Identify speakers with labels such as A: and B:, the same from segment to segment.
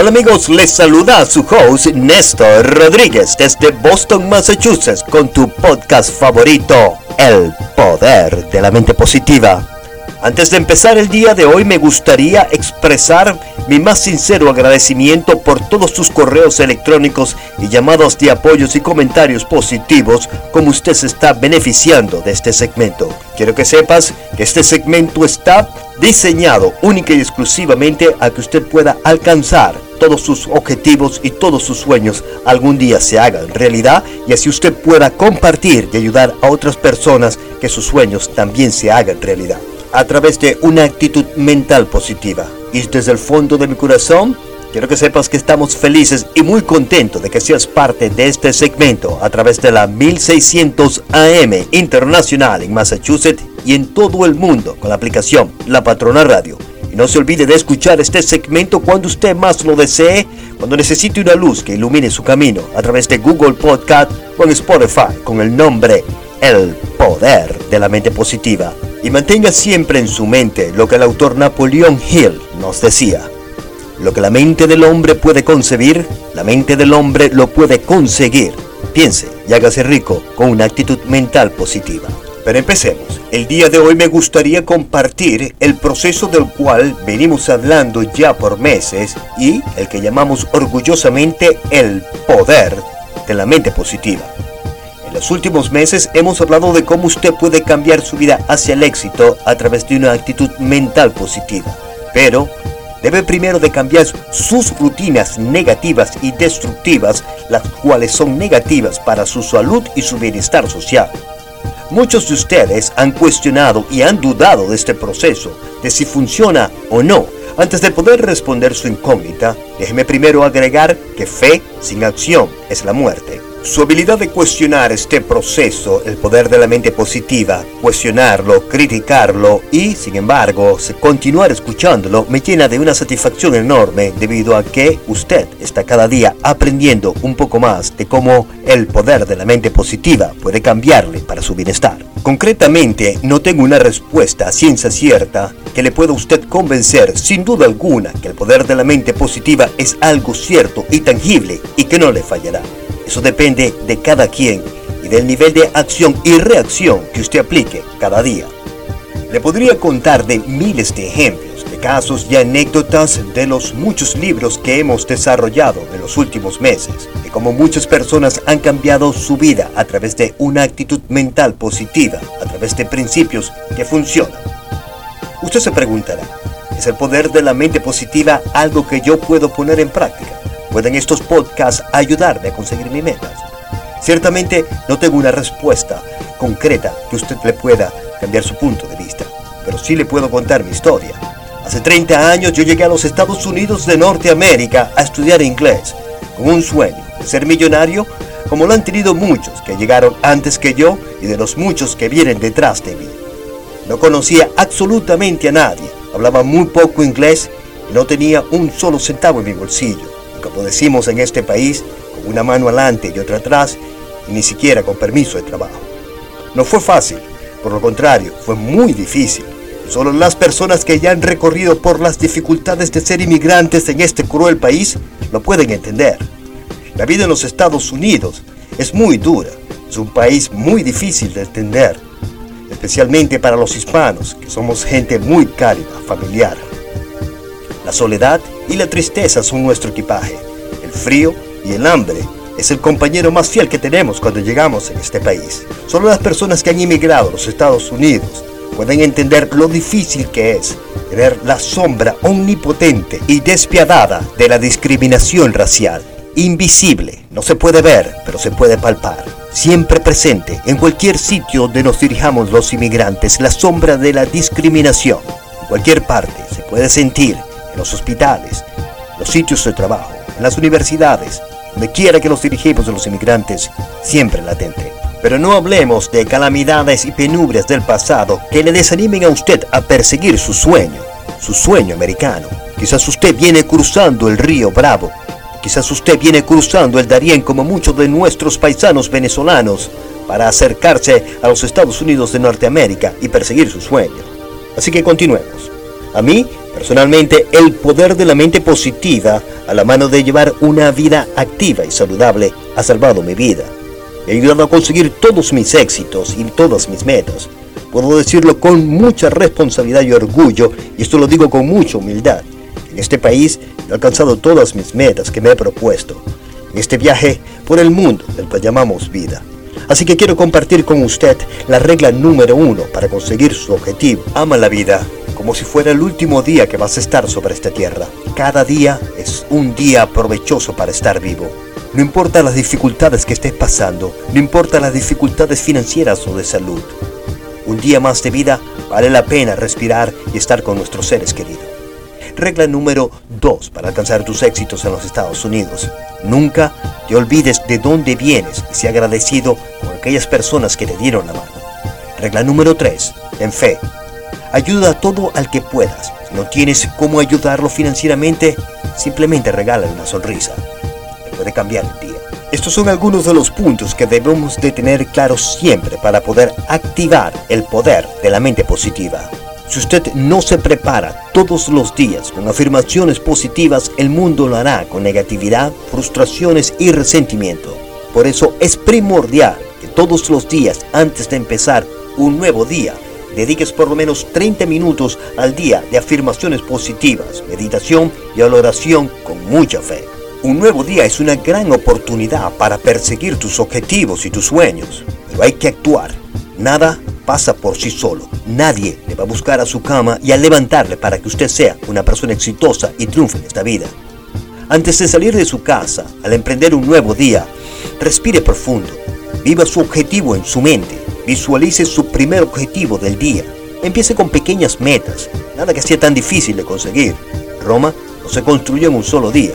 A: Hola amigos, les saluda a su host Néstor Rodríguez desde Boston, Massachusetts con tu podcast favorito, El Poder de la Mente Positiva. Antes de empezar el día de hoy me gustaría expresar mi más sincero agradecimiento por todos sus correos electrónicos y llamados de apoyos y comentarios positivos como usted se está beneficiando de este segmento. Quiero que sepas que este segmento está diseñado única y exclusivamente a que usted pueda alcanzar todos sus objetivos y todos sus sueños algún día se hagan realidad y así usted pueda compartir y ayudar a otras personas que sus sueños también se hagan realidad a través de una actitud mental positiva. Y desde el fondo de mi corazón, quiero que sepas que estamos felices y muy contentos de que seas parte de este segmento a través de la 1600 AM Internacional en Massachusetts y en todo el mundo con la aplicación La Patrona Radio. Y no se olvide de escuchar este segmento cuando usted más lo desee, cuando necesite una luz que ilumine su camino a través de Google Podcast o en Spotify con el nombre El Poder de la Mente Positiva. Y mantenga siempre en su mente lo que el autor Napoleón Hill nos decía. Lo que la mente del hombre puede concebir, la mente del hombre lo puede conseguir. Piense y hágase rico con una actitud mental positiva. Pero empecemos. El día de hoy me gustaría compartir el proceso del cual venimos hablando ya por meses y el que llamamos orgullosamente el poder de la mente positiva. En los últimos meses hemos hablado de cómo usted puede cambiar su vida hacia el éxito a través de una actitud mental positiva. Pero debe primero de cambiar sus rutinas negativas y destructivas, las cuales son negativas para su salud y su bienestar social. Muchos de ustedes han cuestionado y han dudado de este proceso, de si funciona o no. Antes de poder responder su incógnita, déjeme primero agregar que fe sin acción es la muerte. Su habilidad de cuestionar este proceso, el poder de la mente positiva, cuestionarlo, criticarlo y, sin embargo, continuar escuchándolo me llena de una satisfacción enorme debido a que usted está cada día aprendiendo un poco más de cómo el poder de la mente positiva puede cambiarle para su bienestar. Concretamente, no tengo una respuesta a ciencia cierta que le pueda usted convencer sin duda alguna que el poder de la mente positiva es algo cierto y tangible y que no le fallará. Eso depende de cada quien y del nivel de acción y reacción que usted aplique cada día. Le podría contar de miles de ejemplos, de casos y anécdotas de los muchos libros que hemos desarrollado en los últimos meses, de cómo muchas personas han cambiado su vida a través de una actitud mental positiva, a través de principios que funcionan. Usted se preguntará, ¿es el poder de la mente positiva algo que yo puedo poner en práctica? ¿Pueden estos podcasts ayudarme a conseguir mis metas? Ciertamente no tengo una respuesta concreta que usted le pueda cambiar su punto de vista, pero sí le puedo contar mi historia. Hace 30 años yo llegué a los Estados Unidos de Norteamérica a estudiar inglés, con un sueño de ser millonario, como lo han tenido muchos que llegaron antes que yo y de los muchos que vienen detrás de mí. No conocía absolutamente a nadie, hablaba muy poco inglés y no tenía un solo centavo en mi bolsillo como decimos en este país, con una mano adelante y otra atrás, y ni siquiera con permiso de trabajo. No fue fácil, por lo contrario, fue muy difícil. Solo las personas que ya han recorrido por las dificultades de ser inmigrantes en este cruel país lo pueden entender. La vida en los Estados Unidos es muy dura, es un país muy difícil de entender, especialmente para los hispanos, que somos gente muy cálida, familiar. La soledad y la tristeza son nuestro equipaje. El frío y el hambre es el compañero más fiel que tenemos cuando llegamos en este país. Solo las personas que han inmigrado a los Estados Unidos pueden entender lo difícil que es tener la sombra omnipotente y despiadada de la discriminación racial. Invisible, no se puede ver, pero se puede palpar. Siempre presente en cualquier sitio donde nos dirijamos los inmigrantes, la sombra de la discriminación. En cualquier parte se puede sentir en los hospitales, los sitios de trabajo, en las universidades, donde quiera que nos dirigimos de los inmigrantes, siempre latente. Pero no hablemos de calamidades y penurias del pasado que le desanimen a usted a perseguir su sueño, su sueño americano. Quizás usted viene cruzando el río Bravo, quizás usted viene cruzando el Darién como muchos de nuestros paisanos venezolanos para acercarse a los Estados Unidos de Norteamérica y perseguir su sueño. Así que continuemos. A mí, personalmente, el poder de la mente positiva a la mano de llevar una vida activa y saludable ha salvado mi vida. Ha ayudado a conseguir todos mis éxitos y todas mis metas. Puedo decirlo con mucha responsabilidad y orgullo, y esto lo digo con mucha humildad. En este país he alcanzado todas mis metas que me he propuesto. En este viaje por el mundo del que llamamos vida. Así que quiero compartir con usted la regla número uno para conseguir su objetivo. Ama la vida como si fuera el último día que vas a estar sobre esta tierra. Cada día es un día provechoso para estar vivo. No importa las dificultades que estés pasando, no importa las dificultades financieras o de salud. Un día más de vida vale la pena respirar y estar con nuestros seres queridos. Regla número 2 para alcanzar tus éxitos en los Estados Unidos. Nunca te olvides de dónde vienes y sea agradecido con aquellas personas que te dieron la mano. Regla número 3. En fe. Ayuda a todo al que puedas. Si no tienes cómo ayudarlo financieramente, simplemente regala una sonrisa. Te puede cambiar el día. Estos son algunos de los puntos que debemos de tener claros siempre para poder activar el poder de la mente positiva. Si usted no se prepara todos los días con afirmaciones positivas, el mundo lo hará con negatividad, frustraciones y resentimiento. Por eso es primordial que todos los días antes de empezar un nuevo día, dediques por lo menos 30 minutos al día de afirmaciones positivas, meditación y oración con mucha fe. Un nuevo día es una gran oportunidad para perseguir tus objetivos y tus sueños, pero hay que actuar. Nada pasa por sí solo. Nadie le va a buscar a su cama y a levantarle para que usted sea una persona exitosa y triunfe en esta vida. Antes de salir de su casa, al emprender un nuevo día, respire profundo, viva su objetivo en su mente Visualice su primer objetivo del día. Empiece con pequeñas metas, nada que sea tan difícil de conseguir. Roma no se construyó en un solo día,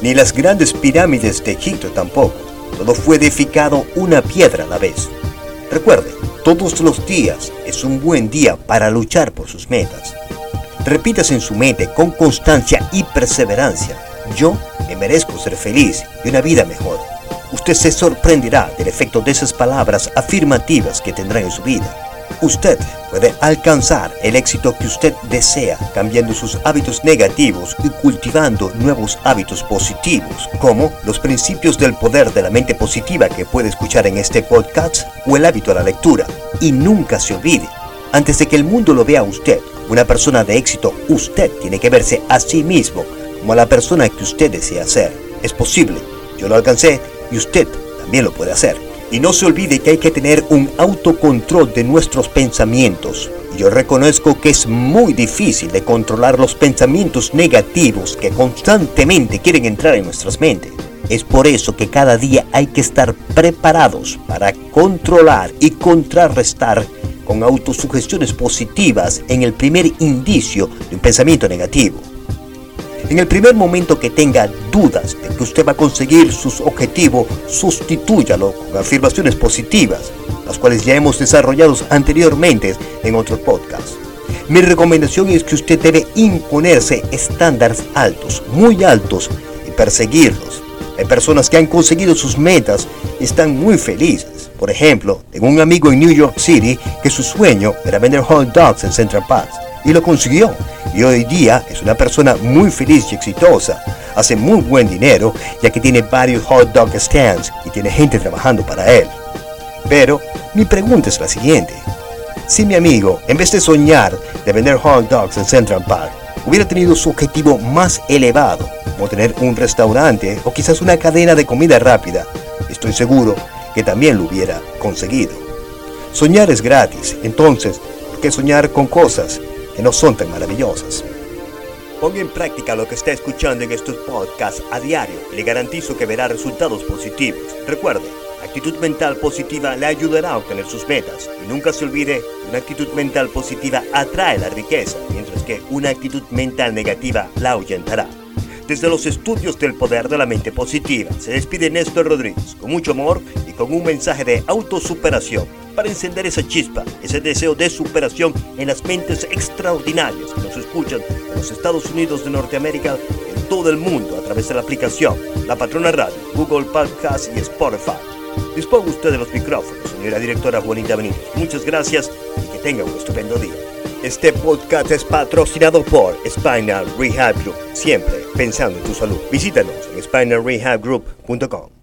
A: ni las grandes pirámides de Egipto tampoco. Todo fue edificado una piedra a la vez. Recuerde, todos los días es un buen día para luchar por sus metas. Repítase en su mente con constancia y perseverancia. Yo me merezco ser feliz y una vida mejor usted se sorprenderá del efecto de esas palabras afirmativas que tendrá en su vida. Usted puede alcanzar el éxito que usted desea cambiando sus hábitos negativos y cultivando nuevos hábitos positivos, como los principios del poder de la mente positiva que puede escuchar en este podcast o el hábito a la lectura. Y nunca se olvide, antes de que el mundo lo vea a usted una persona de éxito, usted tiene que verse a sí mismo como la persona que usted desea ser. Es posible, yo lo alcancé y usted también lo puede hacer. Y no se olvide que hay que tener un autocontrol de nuestros pensamientos. Yo reconozco que es muy difícil de controlar los pensamientos negativos que constantemente quieren entrar en nuestras mentes. Es por eso que cada día hay que estar preparados para controlar y contrarrestar con autosugestiones positivas en el primer indicio de un pensamiento negativo. En el primer momento que tenga dudas de que usted va a conseguir sus objetivos, sustitúyalo con afirmaciones positivas, las cuales ya hemos desarrollado anteriormente en otros podcasts. Mi recomendación es que usted debe imponerse estándares altos, muy altos, y perseguirlos. Hay personas que han conseguido sus metas y están muy felices. Por ejemplo, tengo un amigo en New York City que su sueño era vender hot dogs en Central Park y lo consiguió. Y hoy día es una persona muy feliz y exitosa. Hace muy buen dinero ya que tiene varios hot dog stands y tiene gente trabajando para él. Pero mi pregunta es la siguiente. Si mi amigo, en vez de soñar de vender hot dogs en Central Park, hubiera tenido su objetivo más elevado, como tener un restaurante o quizás una cadena de comida rápida, estoy seguro que también lo hubiera conseguido. Soñar es gratis, entonces, ¿por qué soñar con cosas no son tan maravillosas. Ponga en práctica lo que está escuchando en estos podcasts a diario le garantizo que verá resultados positivos. Recuerde, actitud mental positiva le ayudará a obtener sus metas y nunca se olvide, una actitud mental positiva atrae la riqueza, mientras que una actitud mental negativa la ahuyentará. Desde los estudios del poder de la mente positiva, se despide Néstor Rodríguez con mucho amor y con un mensaje de autosuperación para encender esa chispa, ese deseo de superación en las mentes extraordinarias que nos escuchan en los Estados Unidos de Norteamérica, en todo el mundo a través de la aplicación La Patrona Radio, Google Podcast y Spotify. Disponga usted de los micrófonos, señora directora Juanita Benítez. Muchas gracias y que tenga un estupendo día. Este podcast es patrocinado por Spinal Rehab Group, siempre pensando en tu salud. Visítanos en spinalrehabgroup.com.